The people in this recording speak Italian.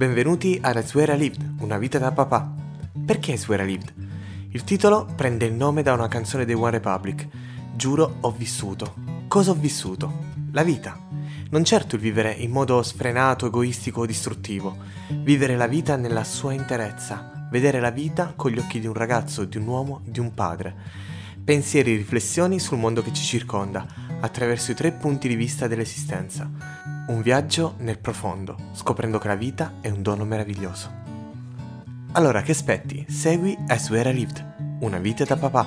Benvenuti a I Lived, una vita da papà. Perché I Lived? Il titolo prende il nome da una canzone dei One Republic. Giuro ho vissuto. Cosa ho vissuto? La vita. Non certo il vivere in modo sfrenato, egoistico o distruttivo. Vivere la vita nella sua interezza. Vedere la vita con gli occhi di un ragazzo, di un uomo, di un padre. Pensieri e riflessioni sul mondo che ci circonda, attraverso i tre punti di vista dell'esistenza un viaggio nel profondo, scoprendo che la vita è un dono meraviglioso. Allora che aspetti? Segui I Swear I Lived, una vita da papà.